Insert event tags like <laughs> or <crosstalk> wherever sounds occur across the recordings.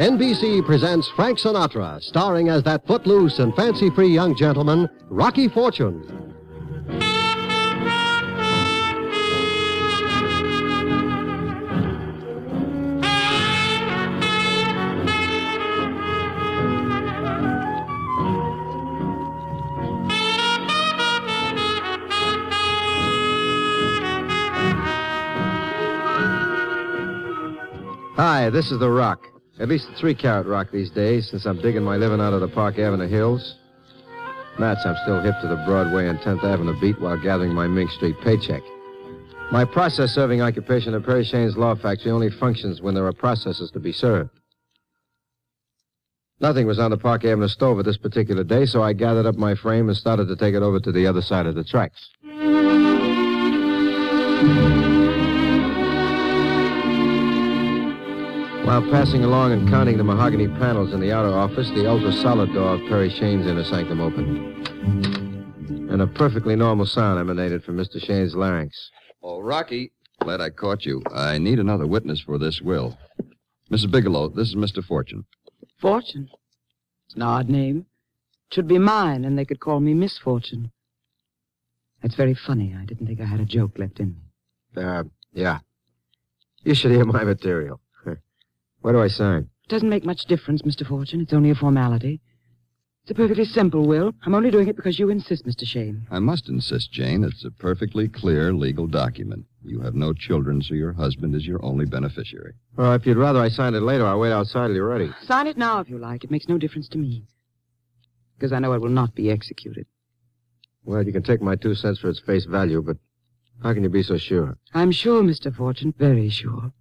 NBC presents Frank Sinatra, starring as that footloose and fancy free young gentleman, Rocky Fortune. Hi, this is The Rock. At least three carat rock these days, since I'm digging my living out of the Park Avenue hills. That's I'm still hip to the Broadway and 10th Avenue beat while gathering my Mink Street paycheck. My process serving occupation at Perry Shane's Law Factory only functions when there are processes to be served. Nothing was on the Park Avenue stove at this particular day, so I gathered up my frame and started to take it over to the other side of the tracks. While passing along and counting the mahogany panels in the outer office, the ultra solid door of Perry Shane's inner sanctum opened. And a perfectly normal sound emanated from Mr. Shane's larynx. Oh, Rocky, glad I caught you. I need another witness for this will. Mrs. Bigelow, this is Mr. Fortune. Fortune? It's an odd name. It should be mine, and they could call me Miss Fortune. That's very funny. I didn't think I had a joke left in me. Uh, yeah. You should hear my material. Where do I sign? It doesn't make much difference, Mr. Fortune. It's only a formality. It's a perfectly simple will. I'm only doing it because you insist, Mr. Shane. I must insist, Jane. It's a perfectly clear legal document. You have no children, so your husband is your only beneficiary. Well, if you'd rather I signed it later, I'll wait outside till you're ready. Sign it now if you like. It makes no difference to me. Because I know it will not be executed. Well, you can take my two cents for its face value, but how can you be so sure? I'm sure, Mr. Fortune, very sure.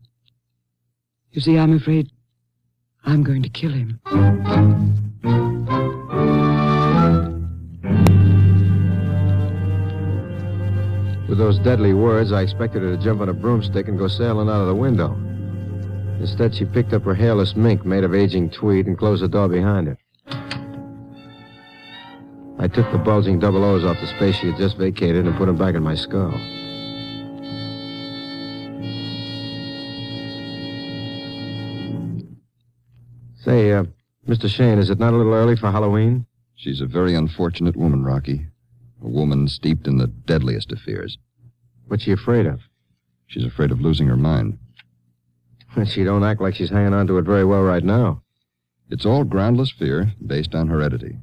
You see, I'm afraid I'm going to kill him. With those deadly words, I expected her to jump on a broomstick and go sailing out of the window. Instead, she picked up her hairless mink made of aging tweed and closed the door behind her. I took the bulging double O's off the space she had just vacated and put them back in my skull. Say, uh, Mr. Shane, is it not a little early for Halloween? She's a very unfortunate woman, Rocky. A woman steeped in the deadliest of fears. What's she afraid of? She's afraid of losing her mind. <laughs> She don't act like she's hanging on to it very well right now. It's all groundless fear based on heredity.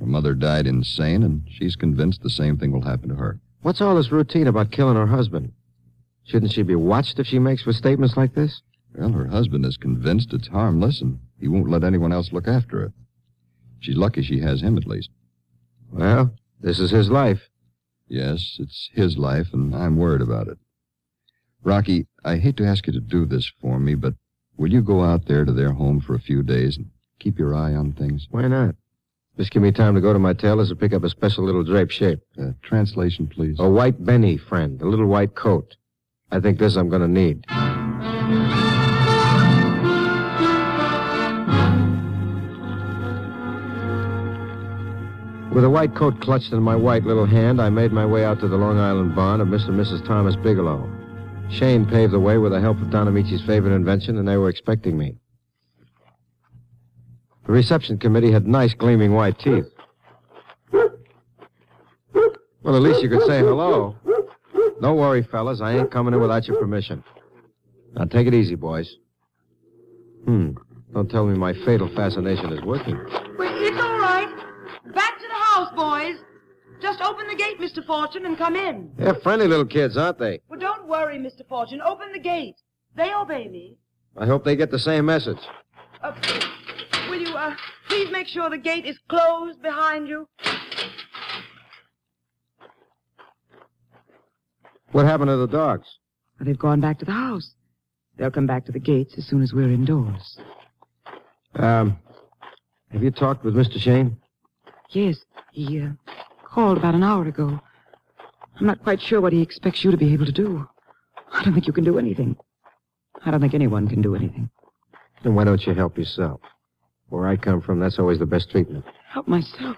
Her mother died insane, and she's convinced the same thing will happen to her. What's all this routine about killing her husband? Shouldn't she be watched if she makes for statements like this? Well, her husband is convinced it's harmless, and he won't let anyone else look after her. She's lucky she has him, at least. Well, this is his life. Yes, it's his life, and I'm worried about it. Rocky, I hate to ask you to do this for me, but will you go out there to their home for a few days and keep your eye on things? Why not? Just give me time to go to my tailor's and pick up a special little drape shape. Uh, translation, please. A white Benny, friend. A little white coat. I think this I'm going to need. With a white coat clutched in my white little hand, I made my way out to the Long Island barn of Mr. and Mrs. Thomas Bigelow. Shane paved the way with the help of Don Ameche's favorite invention, and they were expecting me. The reception committee had nice, gleaming white teeth. Well, at least you could say hello. Don't worry, fellas. I ain't coming in without your permission. Now, take it easy, boys. Hmm. Don't tell me my fatal fascination is working. Well, it's all right. Back to the house, boys. Just open the gate, Mr. Fortune, and come in. They're friendly little kids, aren't they? Well, don't worry, Mr. Fortune. Open the gate. They obey me. I hope they get the same message. Uh, will you, uh, please make sure the gate is closed behind you? What happened to the dogs? Well, they've gone back to the house. They'll come back to the gates as soon as we're indoors. Um, have you talked with Mr. Shane? Yes, he uh, called about an hour ago. I'm not quite sure what he expects you to be able to do. I don't think you can do anything. I don't think anyone can do anything. Then why don't you help yourself? Where I come from, that's always the best treatment. Help myself.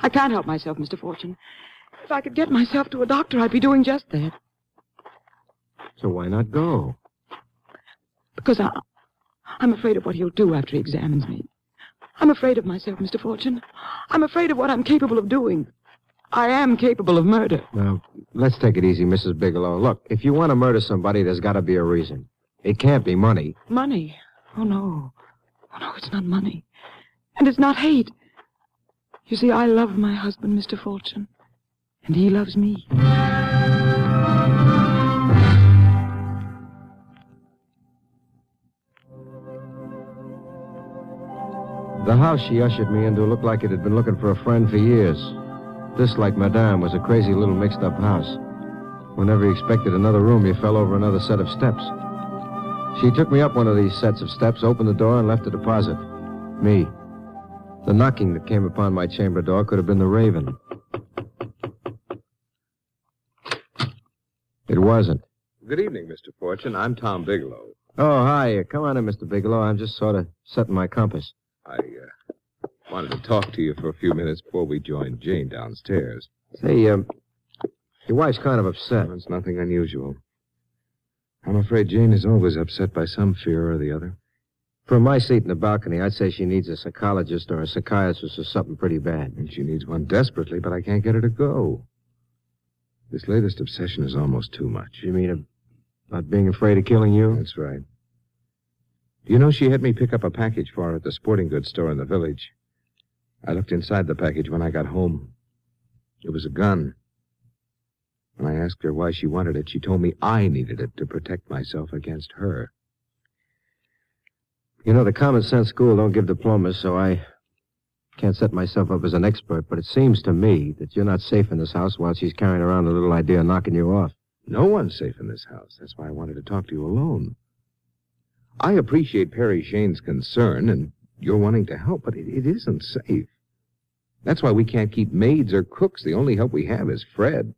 I can't help myself, Mr. Fortune. If I could get myself to a doctor, I'd be doing just that. So why not go? Because I, I'm afraid of what he'll do after he examines me. I'm afraid of myself, Mr. Fortune. I'm afraid of what I'm capable of doing. I am capable of murder. Now, let's take it easy, Mrs. Bigelow. Look, if you want to murder somebody, there's got to be a reason. It can't be money. Money? Oh, no. Oh, no, it's not money. And it's not hate. You see, I love my husband, Mr. Fortune. And he loves me. The house she ushered me into looked like it had been looking for a friend for years. This, like Madame, was a crazy little mixed up house. Whenever you expected another room, you fell over another set of steps. She took me up one of these sets of steps, opened the door, and left a deposit. Me. The knocking that came upon my chamber door could have been the raven. It wasn't. Good evening, Mr. Fortune. I'm Tom Bigelow. Oh, hi. Come on in, Mr. Bigelow. I'm just sort of setting my compass. I uh, wanted to talk to you for a few minutes before we joined Jane downstairs. Say, um, your wife's kind of upset. It's nothing unusual. I'm afraid Jane is always upset by some fear or the other. From my seat in the balcony, I'd say she needs a psychologist or a psychiatrist or something pretty bad. And she needs one desperately, but I can't get her to go. This latest obsession is almost too much. You mean about being afraid of killing you? That's right. You know she had me pick up a package for her at the sporting goods store in the village? I looked inside the package when I got home. It was a gun. When I asked her why she wanted it, she told me I needed it to protect myself against her. You know, the common sense school don't give diplomas, so I can't set myself up as an expert, but it seems to me that you're not safe in this house while she's carrying around a little idea of knocking you off. No one's safe in this house. That's why I wanted to talk to you alone. I appreciate Perry Shane's concern and you're wanting to help, but it, it isn't safe. That's why we can't keep maids or cooks. The only help we have is Fred.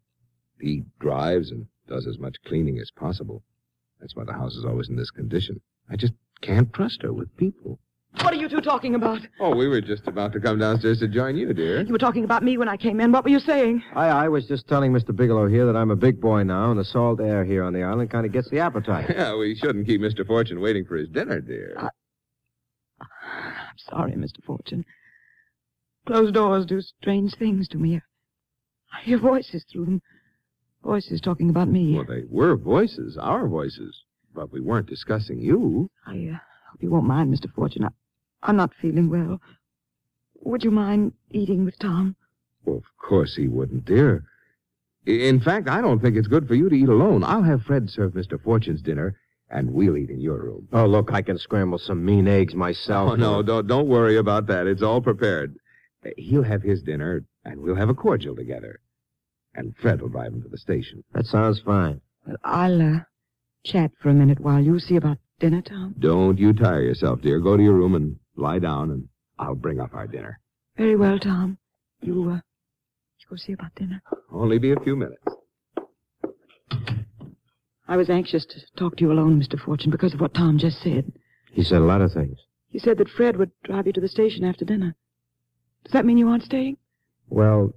He drives and does as much cleaning as possible. That's why the house is always in this condition. I just can't trust her with people. What are you two talking about? Oh, we were just about to come downstairs to join you, dear. You were talking about me when I came in. What were you saying? I, I was just telling Mr. Bigelow here that I'm a big boy now, and the salt air here on the island kind of gets the appetite. <laughs> Yeah, we shouldn't keep Mr. Fortune waiting for his dinner, dear. I- I'm sorry, Mr. Fortune. Closed doors do strange things to me. I hear voices through them. Voices talking about me. Well, they were voices, our voices. But we weren't discussing you. I uh, hope you won't mind, Mr. Fortune. I, I'm not feeling well. Would you mind eating with Tom? Well, of course he wouldn't, dear. In fact, I don't think it's good for you to eat alone. I'll have Fred serve Mr. Fortune's dinner, and we'll eat in your room. Oh, look, I can scramble some mean eggs myself. Oh, no, don't, don't worry about that. It's all prepared. Uh, He'll have his dinner, and we'll have a cordial together. And Fred will drive him to the station. That sounds fine. Well, I'll uh, chat for a minute while you see about dinner, Tom. Don't you tire yourself, dear. Go to your room and lie down, and I'll bring up our dinner. Very well, Tom. You, uh, you go see about dinner. Only be a few minutes. I was anxious to talk to you alone, Mr. Fortune, because of what Tom just said. He said a lot of things. He said that Fred would drive you to the station after dinner. Does that mean you aren't staying? Well,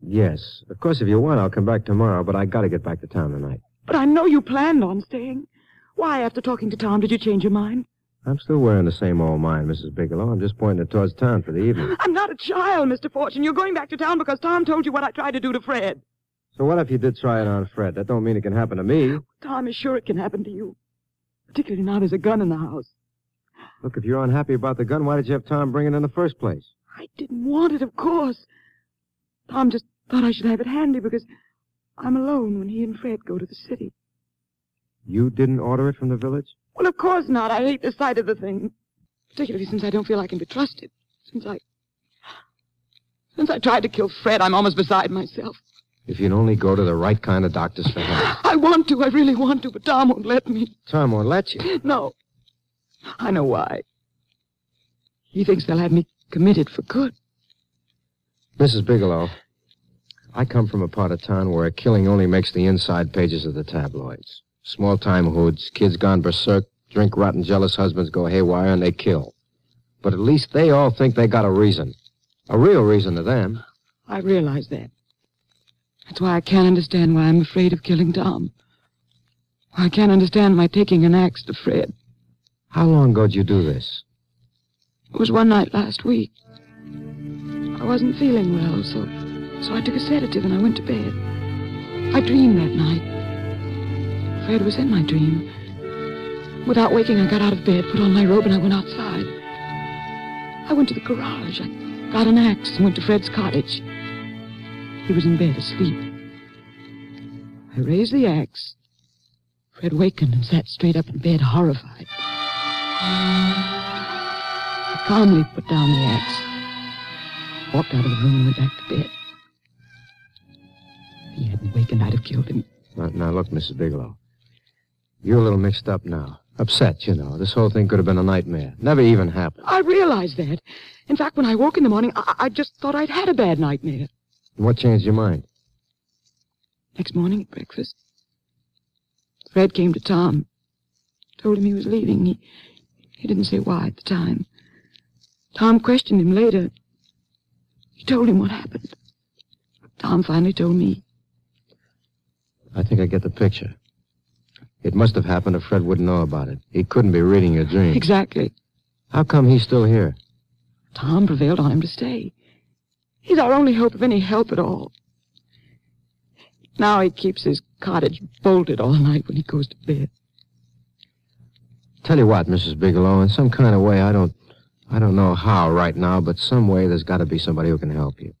yes. Of course, if you want, I'll come back tomorrow, but I gotta get back to town tonight. But I know you planned on staying. Why, after talking to Tom, did you change your mind? I'm still wearing the same old mind, Mrs. Bigelow. I'm just pointing it towards town for the evening. I'm not a child, Mr. Fortune. You're going back to town because Tom told you what I tried to do to Fred. So what if you did try it on Fred? That don't mean it can happen to me. Tom is sure it can happen to you. Particularly now there's a gun in the house. Look, if you're unhappy about the gun, why did you have Tom bring it in the first place? I didn't want it, of course. Tom just thought I should have it handy because I'm alone when he and Fred go to the city. You didn't order it from the village? Well, of course not. I hate the sight of the thing. Particularly since I don't feel I can be trusted. Since I. Since I tried to kill Fred, I'm almost beside myself. If you'd only go to the right kind of doctors for help. I want to. I really want to, but Tom won't let me. Tom won't let you. No. I know why. He thinks they'll have me committed for good. Mrs. Bigelow, I come from a part of town where a killing only makes the inside pages of the tabloids. Small time hoods, kids gone berserk, drink rotten jealous husbands go haywire, and they kill. But at least they all think they got a reason. A real reason to them. I realize that. That's why I can't understand why I'm afraid of killing Tom. I can't understand my taking an axe to Fred. How long ago did you do this? It was one night last week. I wasn't feeling well, so so I took a sedative and I went to bed. I dreamed that night. Fred was in my dream. Without waking, I got out of bed, put on my robe, and I went outside. I went to the garage. I got an axe and went to Fred's cottage. He was in bed asleep. I raised the axe. Fred wakened and sat straight up in bed, horrified. I calmly put down the axe, walked out of the room, and went back to bed. If he hadn't wakened, I'd have killed him. Now, now, look, Mrs. Bigelow. You're a little mixed up now. Upset, you know. This whole thing could have been a nightmare. Never even happened. I realized that. In fact, when I woke in the morning, I, I just thought I'd had a bad nightmare. What changed your mind? Next morning at breakfast, Fred came to Tom. Told him he was leaving. He, he didn't say why at the time. Tom questioned him later. He told him what happened. Tom finally told me. I think I get the picture. It must have happened if Fred wouldn't know about it. He couldn't be reading your dream. Exactly. How come he's still here? Tom prevailed on him to stay. He's our only hope of any help at all. Now he keeps his cottage bolted all night when he goes to bed. Tell you what, Mrs. Bigelow, in some kind of way, I don't, I don't know how right now, but some way there's got to be somebody who can help you.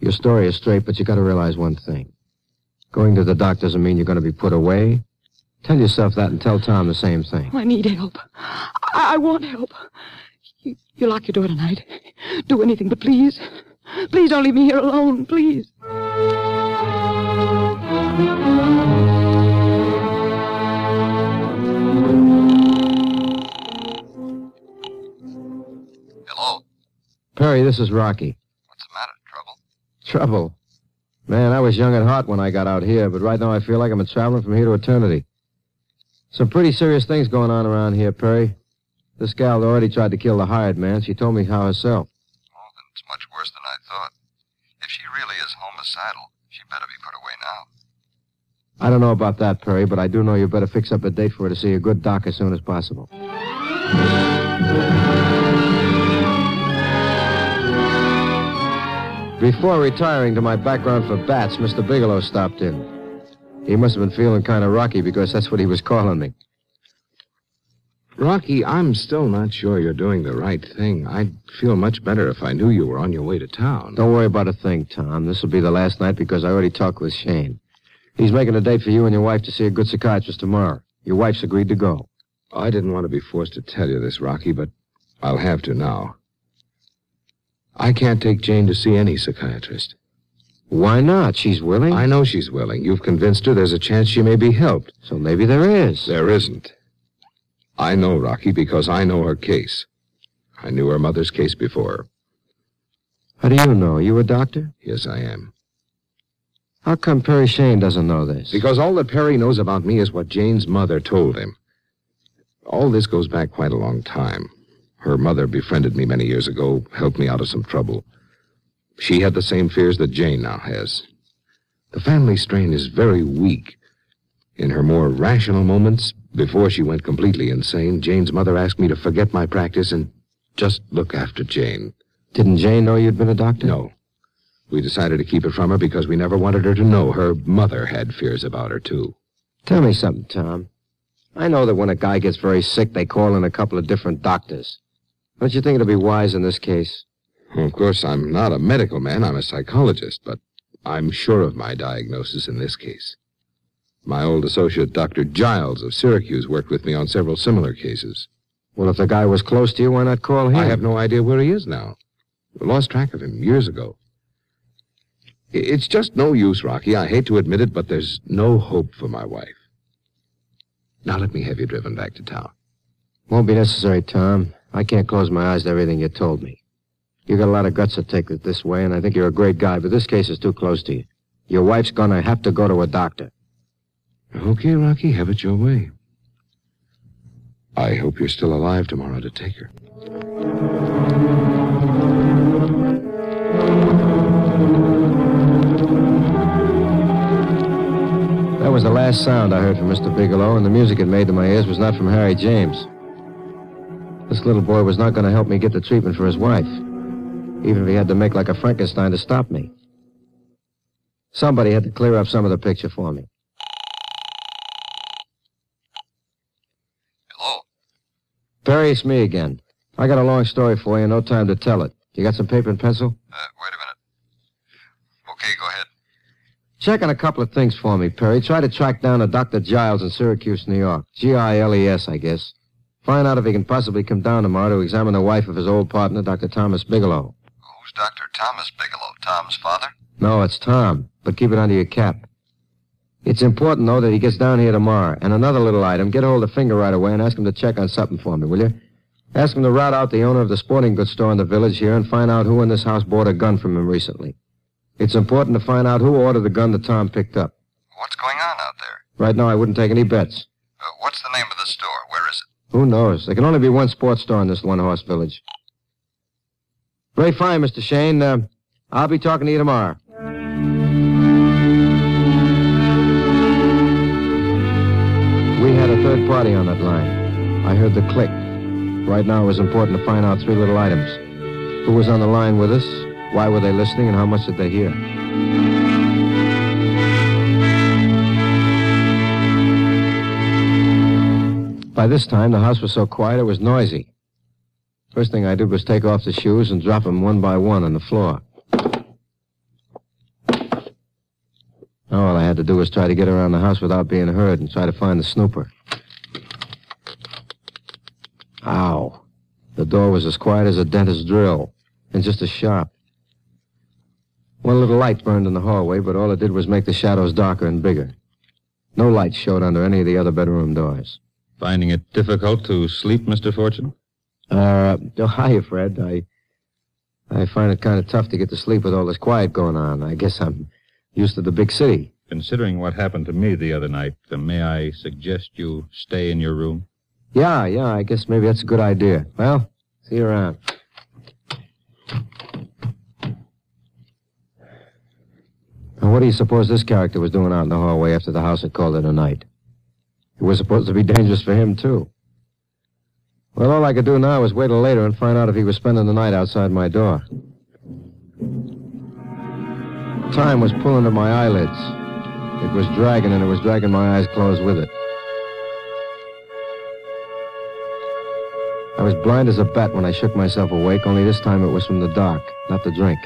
Your story is straight, but you got to realize one thing. Going to the doc doesn't mean you're going to be put away. Tell yourself that and tell Tom the same thing. I need help. I, I want help. You, you lock your door tonight. Do anything, but please, please don't leave me here alone, please. Hello. Perry, this is Rocky. What's the matter? Trouble? Trouble. Man, I was young at heart when I got out here, but right now I feel like I'm traveling from here to eternity. Some pretty serious things going on around here, Perry. This gal already tried to kill the hired man. She told me how herself. Oh, then it's much worse than I thought. If she really is homicidal, she better be put away now. I don't know about that, Perry, but I do know you better fix up a date for her to see a good doc as soon as possible. Before retiring to my background for bats, Mr. Bigelow stopped in. He must have been feeling kind of rocky because that's what he was calling me. Rocky, I'm still not sure you're doing the right thing. I'd feel much better if I knew you were on your way to town. Don't worry about a thing, Tom. This will be the last night because I already talked with Shane. He's making a date for you and your wife to see a good psychiatrist tomorrow. Your wife's agreed to go. I didn't want to be forced to tell you this, Rocky, but I'll have to now. I can't take Jane to see any psychiatrist. Why not? She's willing. I know she's willing. You've convinced her there's a chance she may be helped. So maybe there is. There isn't. I know, Rocky, because I know her case. I knew her mother's case before. How do you know? You a doctor? Yes, I am. How come Perry Shane doesn't know this? Because all that Perry knows about me is what Jane's mother told him. All this goes back quite a long time. Her mother befriended me many years ago, helped me out of some trouble. She had the same fears that Jane now has. The family strain is very weak. In her more rational moments, before she went completely insane, Jane's mother asked me to forget my practice and just look after Jane. Didn't Jane know you'd been a doctor? No. We decided to keep it from her because we never wanted her to know her mother had fears about her, too. Tell me something, Tom. I know that when a guy gets very sick, they call in a couple of different doctors. Don't you think it'll be wise in this case? Of course, I'm not a medical man. I'm a psychologist, but I'm sure of my diagnosis in this case. My old associate, Dr. Giles of Syracuse, worked with me on several similar cases. Well, if the guy was close to you, why not call him? I have no idea where he is now. We lost track of him years ago. It's just no use, Rocky. I hate to admit it, but there's no hope for my wife. Now let me have you driven back to town. Won't be necessary, Tom. I can't close my eyes to everything you told me. You got a lot of guts to take it this way, and I think you're a great guy, but this case is too close to you. Your wife's gonna have to go to a doctor. Okay, Rocky, have it your way. I hope you're still alive tomorrow to take her. That was the last sound I heard from Mr. Bigelow, and the music it made to my ears was not from Harry James. This little boy was not going to help me get the treatment for his wife, even if he had to make like a Frankenstein to stop me. Somebody had to clear up some of the picture for me. Hello? Perry, it's me again. I got a long story for you, and no time to tell it. You got some paper and pencil? Uh, wait a minute. Okay, go ahead. Check on a couple of things for me, Perry. Try to track down a Dr. Giles in Syracuse, New York. G-I-L-E-S, I guess. Find out if he can possibly come down tomorrow to examine the wife of his old partner, Dr. Thomas Bigelow. Dr. Thomas Bigelow? Tom's father? No, it's Tom, but keep it under your cap. It's important, though, that he gets down here tomorrow. And another little item, get hold of Finger right away and ask him to check on something for me, will you? Ask him to rout out the owner of the sporting goods store in the village here and find out who in this house bought a gun from him recently. It's important to find out who ordered the gun that Tom picked up. What's going on out there? Right now, I wouldn't take any bets. Uh, what's the name of the store? Where is it? Who knows? There can only be one sports store in this one-horse village. Very fine, Mr. Shane. Uh, I'll be talking to you tomorrow. We had a third party on that line. I heard the click. Right now, it was important to find out three little items. Who was on the line with us? Why were they listening, and how much did they hear? By this time, the house was so quiet it was noisy. First thing I did was take off the shoes and drop them one by one on the floor. Now all I had to do was try to get around the house without being heard and try to find the snooper. Ow. The door was as quiet as a dentist's drill, and just as sharp. One little light burned in the hallway, but all it did was make the shadows darker and bigger. No light showed under any of the other bedroom doors. Finding it difficult to sleep, Mr. Fortune? Uh, <laughs> oh, hiya, Fred. I, I find it kind of tough to get to sleep with all this quiet going on. I guess I'm used to the big city. Considering what happened to me the other night, uh, may I suggest you stay in your room? Yeah, yeah, I guess maybe that's a good idea. Well, see you around. And what do you suppose this character was doing out in the hallway after the house had called it a night? It was supposed to be dangerous for him, too. Well, all I could do now was wait till later and find out if he was spending the night outside my door. Time was pulling at my eyelids. It was dragging, and it was dragging my eyes closed with it. I was blind as a bat when I shook myself awake, only this time it was from the dark, not the drink.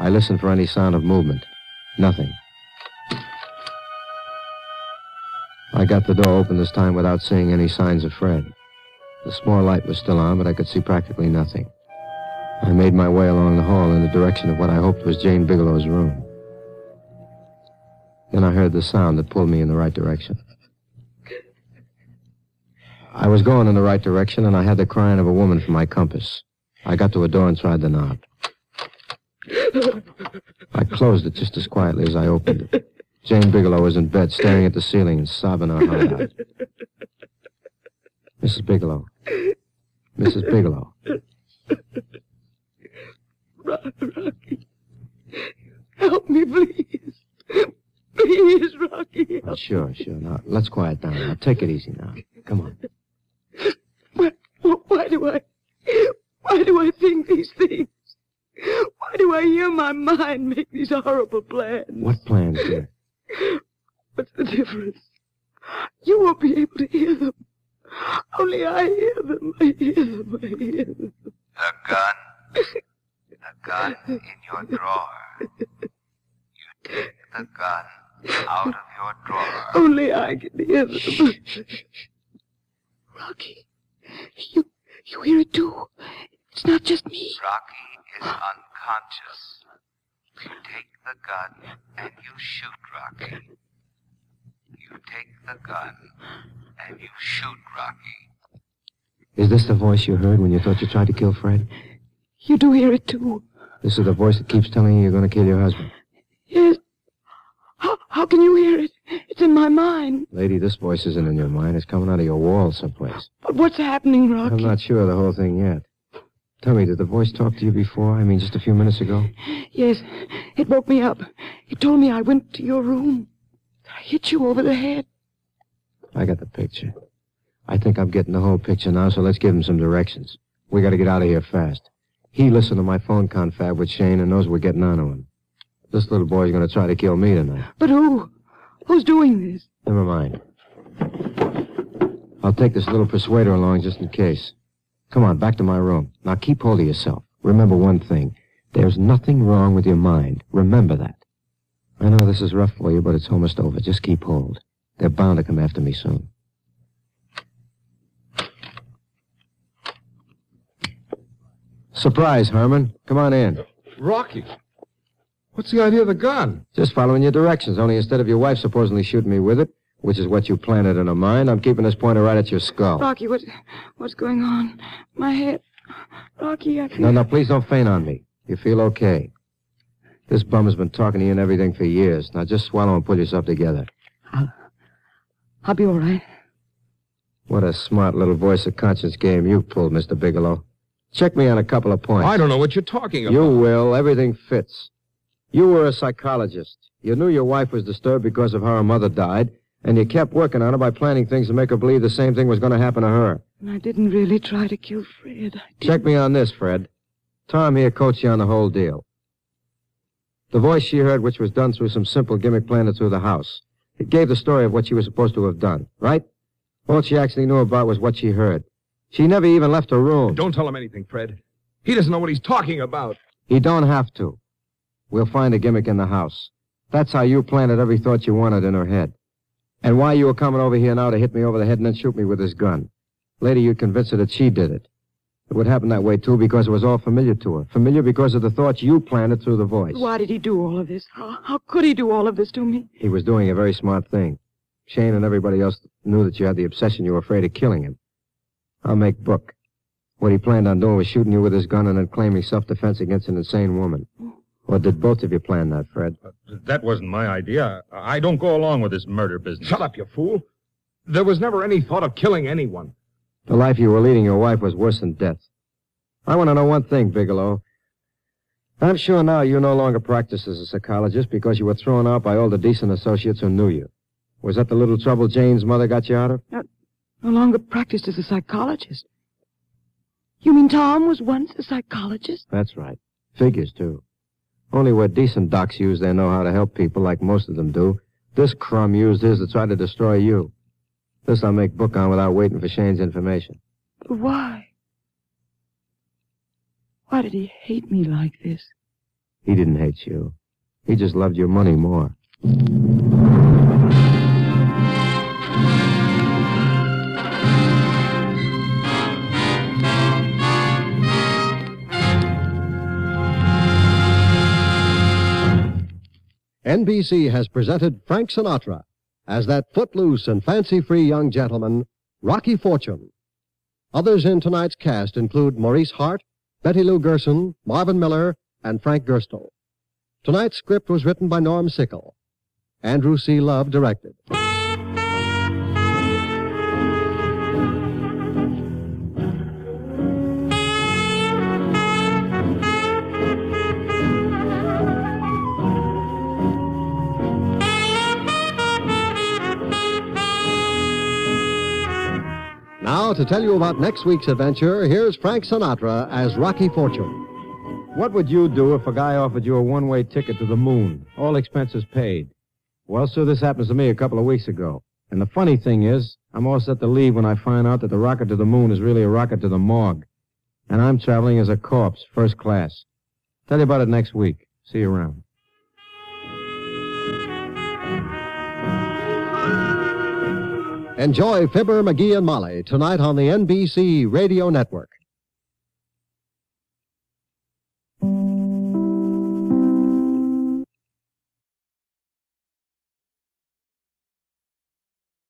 I listened for any sound of movement. Nothing. I got the door open this time without seeing any signs of Fred. The small light was still on, but I could see practically nothing. I made my way along the hall in the direction of what I hoped was Jane Bigelow's room. Then I heard the sound that pulled me in the right direction. I was going in the right direction, and I had the crying of a woman for my compass. I got to a door and tried the knob. I closed it just as quietly as I opened it. Jane Bigelow was in bed, staring at the ceiling and sobbing her heart out. Mrs. Bigelow. Mrs. Bigelow. Rocky. Help me, please. Please, Rocky. Oh, sure, sure. Now, let's quiet down. Now, take it easy now. Come on. Why, why do I... Why do I think these things? Why do I hear my mind make these horrible plans? What plans, dear? What's the difference? You won't be able to hear them. Only I hear them. I hear them. I hear them. The gun. The gun in your drawer. You take the gun out of your drawer. Only I can hear them. Rocky, you you hear it too. It's not just me. Rocky is unconscious. You take the gun and you shoot Rocky. You take the gun and you shoot Rocky. Is this the voice you heard when you thought you tried to kill Fred? You do hear it, too. This is the voice that keeps telling you you're going to kill your husband. Yes. How, how can you hear it? It's in my mind. Lady, this voice isn't in your mind. It's coming out of your wall someplace. But what's happening, Rocky? I'm not sure of the whole thing yet. Tell me, did the voice talk to you before? I mean, just a few minutes ago? Yes. It woke me up. It told me I went to your room. I hit you over the head. I got the picture. I think I'm getting the whole picture now, so let's give him some directions. We got to get out of here fast. He listened to my phone confab with Shane and knows we're getting onto him. This little boy's going to try to kill me tonight. But who? Who's doing this? Never mind. I'll take this little persuader along just in case. Come on, back to my room. Now keep hold of yourself. Remember one thing. There's nothing wrong with your mind. Remember that. I know this is rough for you, but it's almost over. Just keep hold. They're bound to come after me soon. Surprise, Herman. Come on in. Rocky. What's the idea of the gun? Just following your directions, only instead of your wife supposedly shooting me with it, which is what you planted in her mind, I'm keeping this pointer right at your skull. Rocky, what, what's going on? My head. Rocky, I feel... No, no, please don't faint on me. You feel okay. This bum has been talking to you and everything for years. Now just swallow and pull yourself together. I'll I'll be all right. What a smart little voice of conscience game you pulled, Mr. Bigelow. Check me on a couple of points. I don't know what you're talking about. You will. Everything fits. You were a psychologist. You knew your wife was disturbed because of how her mother died, and you kept working on her by planning things to make her believe the same thing was going to happen to her. And I didn't really try to kill Fred. I didn't. Check me on this, Fred. Tom here coached you on the whole deal. The voice she heard, which was done through some simple gimmick planted through the house, it gave the story of what she was supposed to have done, right? All she actually knew about was what she heard. She never even left her room. Don't tell him anything, Fred. He doesn't know what he's talking about. He don't have to. We'll find a gimmick in the house. That's how you planted every thought you wanted in her head. And why you were coming over here now to hit me over the head and then shoot me with this gun. Later, you'd convince her that she did it. It would happen that way, too, because it was all familiar to her. Familiar because of the thoughts you planted through the voice. Why did he do all of this? How, how could he do all of this to me? He was doing a very smart thing. Shane and everybody else knew that you had the obsession you were afraid of killing him. I'll make book. What he planned on doing was shooting you with his gun and then claiming self-defense against an insane woman. Or did both of you plan that, Fred? Uh, that wasn't my idea. I don't go along with this murder business. Shut up, you fool. There was never any thought of killing anyone. The life you were leading your wife was worse than death. I want to know one thing, Bigelow. I'm sure now you no longer practice as a psychologist because you were thrown out by all the decent associates who knew you. Was that the little trouble Jane's mother got you out of? No longer practiced as a psychologist. You mean Tom was once a psychologist? That's right. Figures, too. Only where decent docs use their know-how to help people, like most of them do, this crumb used his to try to destroy you. This I'll make book on without waiting for Shane's information. But why? Why did he hate me like this? He didn't hate you. He just loved your money more. NBC has presented Frank Sinatra as that footloose and fancy-free young gentleman, Rocky Fortune. Others in tonight's cast include Maurice Hart, Betty Lou Gerson, Marvin Miller, and Frank Gerstle. Tonight's script was written by Norm Sickle. Andrew C. Love directed. Now, to tell you about next week's adventure, here's Frank Sinatra as Rocky Fortune. What would you do if a guy offered you a one-way ticket to the moon, all expenses paid? Well, sir, this happened to me a couple of weeks ago. And the funny thing is, I'm all set to leave when I find out that the rocket to the moon is really a rocket to the morgue. And I'm traveling as a corpse, first class. Tell you about it next week. See you around. Enjoy Fibber, McGee, and Molly tonight on the NBC Radio Network.